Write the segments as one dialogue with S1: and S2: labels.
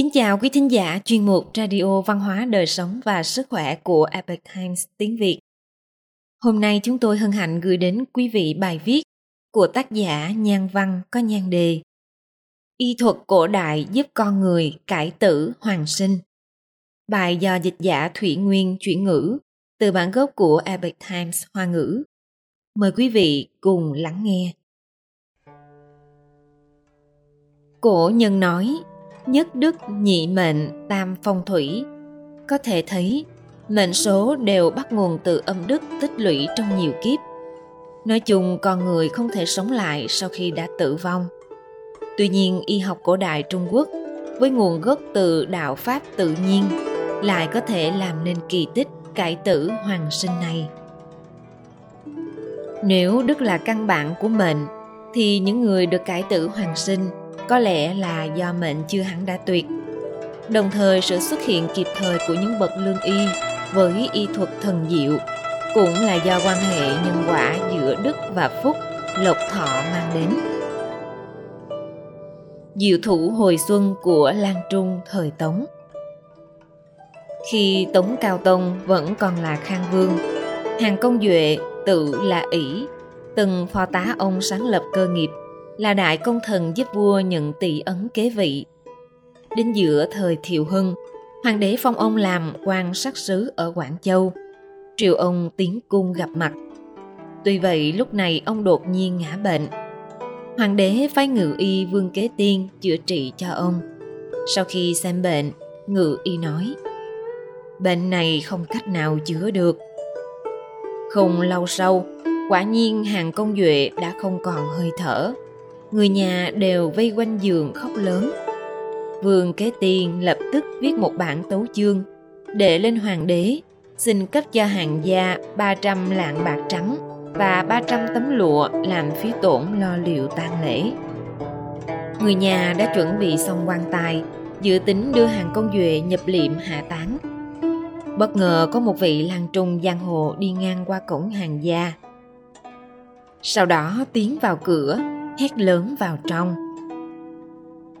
S1: Kính chào quý thính giả chuyên mục Radio Văn hóa Đời Sống và Sức Khỏe của Epoch Times tiếng Việt. Hôm nay chúng tôi hân hạnh gửi đến quý vị bài viết của tác giả Nhan Văn có nhan đề Y thuật cổ đại giúp con người cải tử hoàn sinh. Bài do dịch giả Thủy Nguyên chuyển ngữ từ bản gốc của Epoch Times Hoa ngữ. Mời quý vị cùng lắng nghe. Cổ nhân nói, nhất đức nhị mệnh tam phong thủy. Có thể thấy, mệnh số đều bắt nguồn từ âm đức tích lũy trong nhiều kiếp. Nói chung con người không thể sống lại sau khi đã tử vong. Tuy nhiên y học cổ đại Trung Quốc với nguồn gốc từ đạo Pháp tự nhiên lại có thể làm nên kỳ tích cải tử hoàng sinh này. Nếu đức là căn bản của mệnh thì những người được cải tử hoàng sinh có lẽ là do mệnh chưa hẳn đã tuyệt. Đồng thời sự xuất hiện kịp thời của những bậc lương y với y thuật thần diệu cũng là do quan hệ nhân quả giữa đức và phúc lộc thọ mang đến. Diệu thủ hồi xuân của Lan Trung thời Tống Khi Tống Cao Tông vẫn còn là Khang Vương, Hàng Công Duệ tự là ỷ từng phò tá ông sáng lập cơ nghiệp là đại công thần giúp vua nhận tỷ ấn kế vị. Đến giữa thời Thiệu Hưng, hoàng đế phong ông làm quan sát sứ ở Quảng Châu. Triều ông tiến cung gặp mặt. Tuy vậy lúc này ông đột nhiên ngã bệnh. Hoàng đế phái ngự y vương kế tiên chữa trị cho ông. Sau khi xem bệnh, ngự y nói Bệnh này không cách nào chữa được. Không lâu sau, quả nhiên hàng công duệ đã không còn hơi thở người nhà đều vây quanh giường khóc lớn. Vương Kế Tiên lập tức viết một bản tấu chương để lên hoàng đế xin cấp cho hàng gia 300 lạng bạc trắng và 300 tấm lụa làm phí tổn lo liệu tang lễ. Người nhà đã chuẩn bị xong quan tài, dự tính đưa hàng công duệ nhập liệm hạ táng. Bất ngờ có một vị lang trung giang hồ đi ngang qua cổng hàng gia. Sau đó tiến vào cửa, hét lớn vào trong.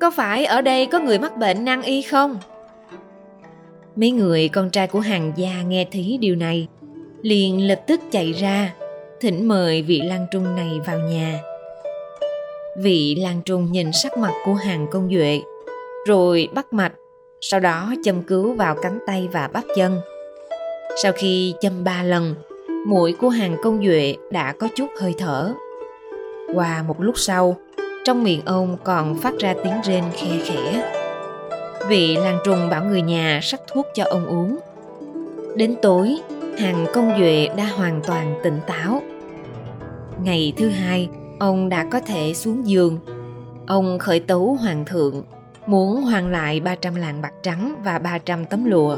S1: Có phải ở đây có người mắc bệnh nan y không? Mấy người con trai của hàng gia nghe thấy điều này, liền lập tức chạy ra, thỉnh mời vị lang trung này vào nhà. Vị lang trung nhìn sắc mặt của hàng công duệ, rồi bắt mạch, sau đó châm cứu vào cánh tay và bắp chân. Sau khi châm ba lần mũi của hàng công duệ đã có chút hơi thở qua một lúc sau, trong miệng ông còn phát ra tiếng rên khe khẽ. Vị lang trùng bảo người nhà sắc thuốc cho ông uống. Đến tối, hàng công duệ đã hoàn toàn tỉnh táo. Ngày thứ hai, ông đã có thể xuống giường. Ông khởi tấu hoàng thượng, muốn hoàn lại 300 lạng bạc trắng và 300 tấm lụa.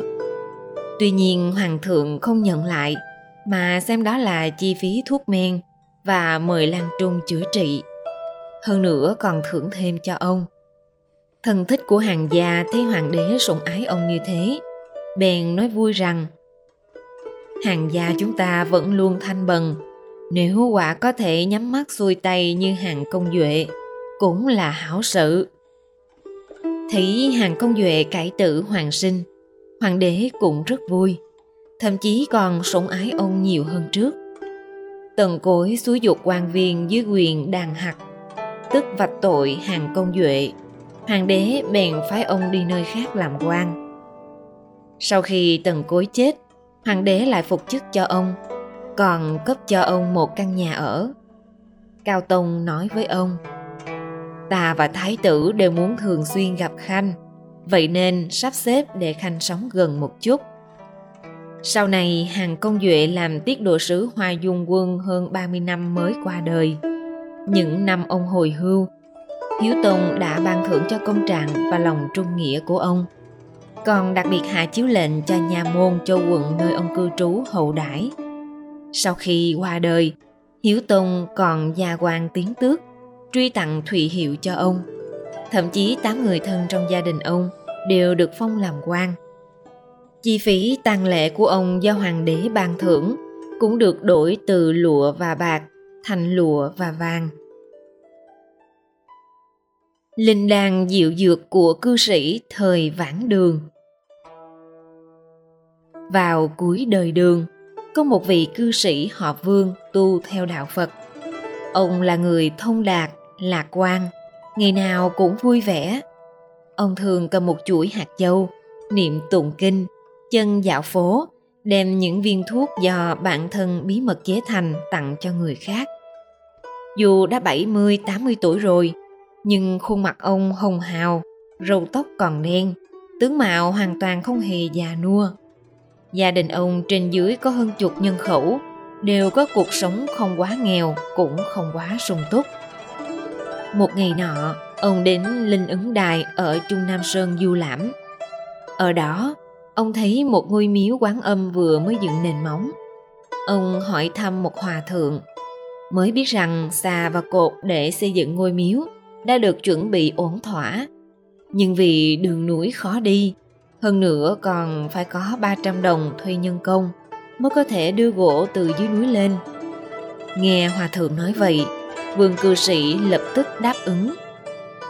S1: Tuy nhiên hoàng thượng không nhận lại, mà xem đó là chi phí thuốc men và mời Lan Trung chữa trị. Hơn nữa còn thưởng thêm cho ông. thần thích của hàng gia thấy hoàng đế sủng ái ông như thế, bèn nói vui rằng hàng gia chúng ta vẫn luôn thanh bần, nếu quả có thể nhắm mắt xuôi tay như hàng công duệ, cũng là hảo sự. Thấy hàng công duệ cải tử hoàng sinh, hoàng đế cũng rất vui, thậm chí còn sủng ái ông nhiều hơn trước tần cối xúi dục quan viên dưới quyền đàn hạt, tức vạch tội hàng công duệ. Hoàng đế bèn phái ông đi nơi khác làm quan. Sau khi tần cối chết, hoàng đế lại phục chức cho ông, còn cấp cho ông một căn nhà ở. Cao tông nói với ông, ta và thái tử đều muốn thường xuyên gặp khanh, vậy nên sắp xếp để khanh sống gần một chút sau này, Hàng Công Duệ làm tiết độ sứ Hoa Dung Quân hơn 30 năm mới qua đời. Những năm ông hồi hưu, Hiếu Tông đã ban thưởng cho công trạng và lòng trung nghĩa của ông. Còn đặc biệt hạ chiếu lệnh cho nhà môn châu quận nơi ông cư trú hậu đãi. Sau khi qua đời, Hiếu Tông còn gia quan tiến tước, truy tặng thụy hiệu cho ông. Thậm chí tám người thân trong gia đình ông đều được phong làm quan Chi phí tang lễ của ông do hoàng đế ban thưởng cũng được đổi từ lụa và bạc thành lụa và vàng. linh đan diệu dược của cư sĩ thời vãn đường. Vào cuối đời đường, có một vị cư sĩ họ vương tu theo đạo phật. Ông là người thông đạt, lạc quan, ngày nào cũng vui vẻ. Ông thường cầm một chuỗi hạt châu niệm tụng kinh chân dạo phố đem những viên thuốc do bạn thân bí mật chế thành tặng cho người khác dù đã 70, 80 tuổi rồi, nhưng khuôn mặt ông hồng hào, râu tóc còn đen, tướng mạo hoàn toàn không hề già nua. Gia đình ông trên dưới có hơn chục nhân khẩu, đều có cuộc sống không quá nghèo, cũng không quá sung túc. Một ngày nọ, ông đến Linh Ứng Đài ở Trung Nam Sơn du lãm. Ở đó, ông thấy một ngôi miếu quán âm vừa mới dựng nền móng. Ông hỏi thăm một hòa thượng mới biết rằng xà và cột để xây dựng ngôi miếu đã được chuẩn bị ổn thỏa. Nhưng vì đường núi khó đi, hơn nữa còn phải có 300 đồng thuê nhân công mới có thể đưa gỗ từ dưới núi lên. Nghe hòa thượng nói vậy, vương cư sĩ lập tức đáp ứng.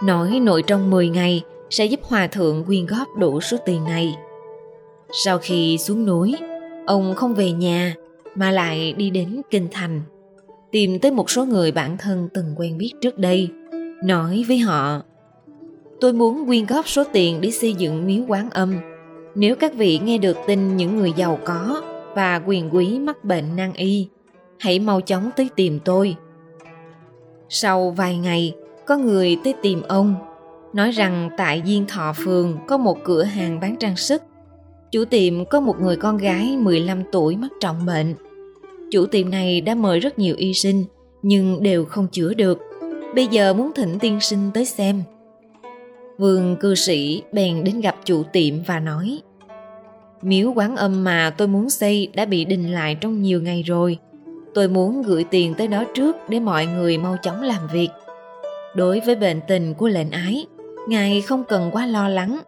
S1: Nói nội trong 10 ngày sẽ giúp hòa thượng quyên góp đủ số tiền này. Sau khi xuống núi, ông không về nhà mà lại đi đến kinh thành tìm tới một số người bạn thân từng quen biết trước đây, nói với họ Tôi muốn quyên góp số tiền để xây dựng miếu quán âm. Nếu các vị nghe được tin những người giàu có và quyền quý mắc bệnh nan y, hãy mau chóng tới tìm tôi. Sau vài ngày, có người tới tìm ông, nói rằng tại Diên Thọ Phường có một cửa hàng bán trang sức. Chủ tiệm có một người con gái 15 tuổi mắc trọng bệnh Chủ tiệm này đã mời rất nhiều y sinh, nhưng đều không chữa được. Bây giờ muốn thỉnh tiên sinh tới xem. Vương cư sĩ bèn đến gặp chủ tiệm và nói Miếu quán âm mà tôi muốn xây đã bị đình lại trong nhiều ngày rồi. Tôi muốn gửi tiền tới đó trước để mọi người mau chóng làm việc. Đối với bệnh tình của lệnh ái, ngài không cần quá lo lắng.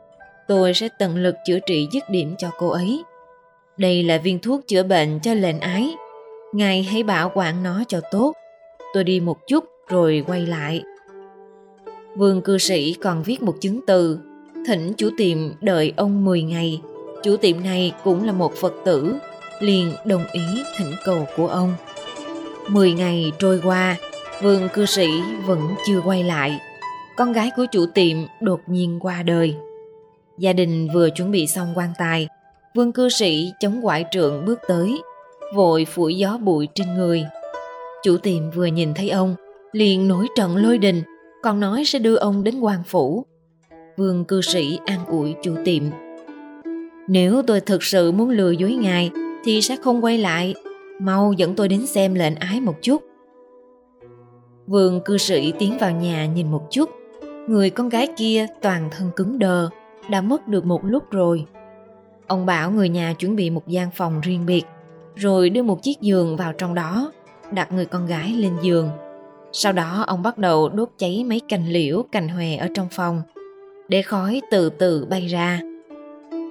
S1: Tôi sẽ tận lực chữa trị dứt điểm cho cô ấy. Đây là viên thuốc chữa bệnh cho lệnh ái Ngài hãy bảo quản nó cho tốt. Tôi đi một chút rồi quay lại. Vương cư sĩ còn viết một chứng từ, thỉnh chủ tiệm đợi ông 10 ngày. Chủ tiệm này cũng là một Phật tử, liền đồng ý thỉnh cầu của ông. 10 ngày trôi qua, vương cư sĩ vẫn chưa quay lại. Con gái của chủ tiệm đột nhiên qua đời. Gia đình vừa chuẩn bị xong quan tài, vương cư sĩ chống quải trượng bước tới, vội phủi gió bụi trên người. Chủ tiệm vừa nhìn thấy ông, liền nổi trận lôi đình, còn nói sẽ đưa ông đến quan phủ. Vương cư sĩ an ủi chủ tiệm. Nếu tôi thực sự muốn lừa dối ngài, thì sẽ không quay lại. Mau dẫn tôi đến xem lệnh ái một chút. Vương cư sĩ tiến vào nhà nhìn một chút. Người con gái kia toàn thân cứng đờ, đã mất được một lúc rồi. Ông bảo người nhà chuẩn bị một gian phòng riêng biệt rồi đưa một chiếc giường vào trong đó, đặt người con gái lên giường. Sau đó ông bắt đầu đốt cháy mấy cành liễu, cành hòe ở trong phòng, để khói từ từ bay ra.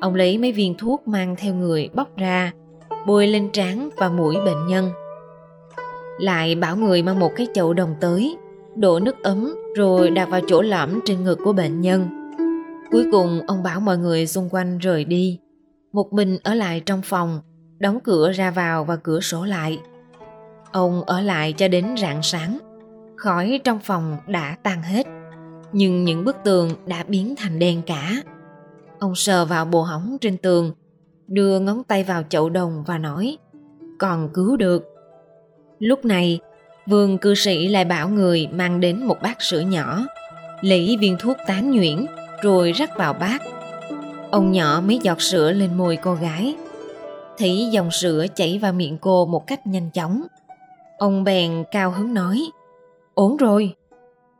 S1: Ông lấy mấy viên thuốc mang theo người bóc ra, bôi lên trán và mũi bệnh nhân. Lại bảo người mang một cái chậu đồng tới, đổ nước ấm rồi đặt vào chỗ lõm trên ngực của bệnh nhân. Cuối cùng ông bảo mọi người xung quanh rời đi. Một mình ở lại trong phòng đóng cửa ra vào và cửa sổ lại. Ông ở lại cho đến rạng sáng. Khói trong phòng đã tan hết, nhưng những bức tường đã biến thành đen cả. Ông sờ vào bộ hỏng trên tường, đưa ngón tay vào chậu đồng và nói, còn cứu được. Lúc này, vương cư sĩ lại bảo người mang đến một bát sữa nhỏ, lấy viên thuốc tán nhuyễn rồi rắc vào bát. Ông nhỏ mấy giọt sữa lên môi cô gái, thấy dòng sữa chảy vào miệng cô một cách nhanh chóng. Ông bèn cao hứng nói, ổn rồi.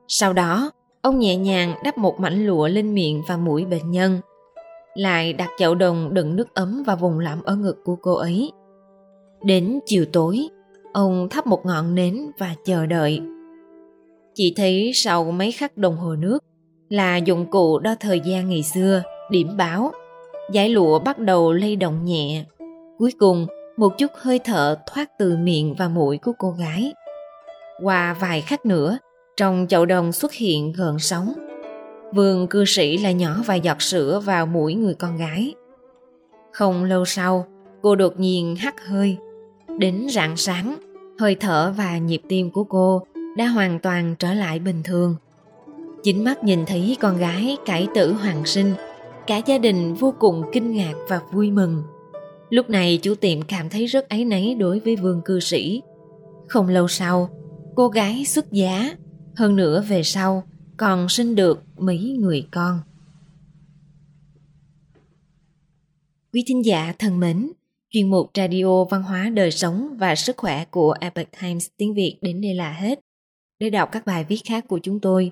S1: Sau đó, ông nhẹ nhàng đắp một mảnh lụa lên miệng và mũi bệnh nhân. Lại đặt chậu đồng đựng nước ấm vào vùng lõm ở ngực của cô ấy. Đến chiều tối, ông thắp một ngọn nến và chờ đợi. Chỉ thấy sau mấy khắc đồng hồ nước là dụng cụ đo thời gian ngày xưa, điểm báo. Giải lụa bắt đầu lay động nhẹ Cuối cùng, một chút hơi thở thoát từ miệng và mũi của cô gái. Qua vài khắc nữa, trong chậu đồng xuất hiện gợn sóng. Vương cư sĩ lại nhỏ vài giọt sữa vào mũi người con gái. Không lâu sau, cô đột nhiên hắt hơi. Đến rạng sáng, hơi thở và nhịp tim của cô đã hoàn toàn trở lại bình thường. Chính mắt nhìn thấy con gái cải tử hoàng sinh, cả gia đình vô cùng kinh ngạc và vui mừng. Lúc này chủ tiệm cảm thấy rất áy náy đối với vương cư sĩ. Không lâu sau, cô gái xuất giá, hơn nữa về sau còn sinh được mấy người con. Quý thính giả thân mến, chuyên mục Radio Văn hóa Đời Sống và Sức Khỏe của Epoch Times tiếng Việt đến đây là hết. Để đọc các bài viết khác của chúng tôi,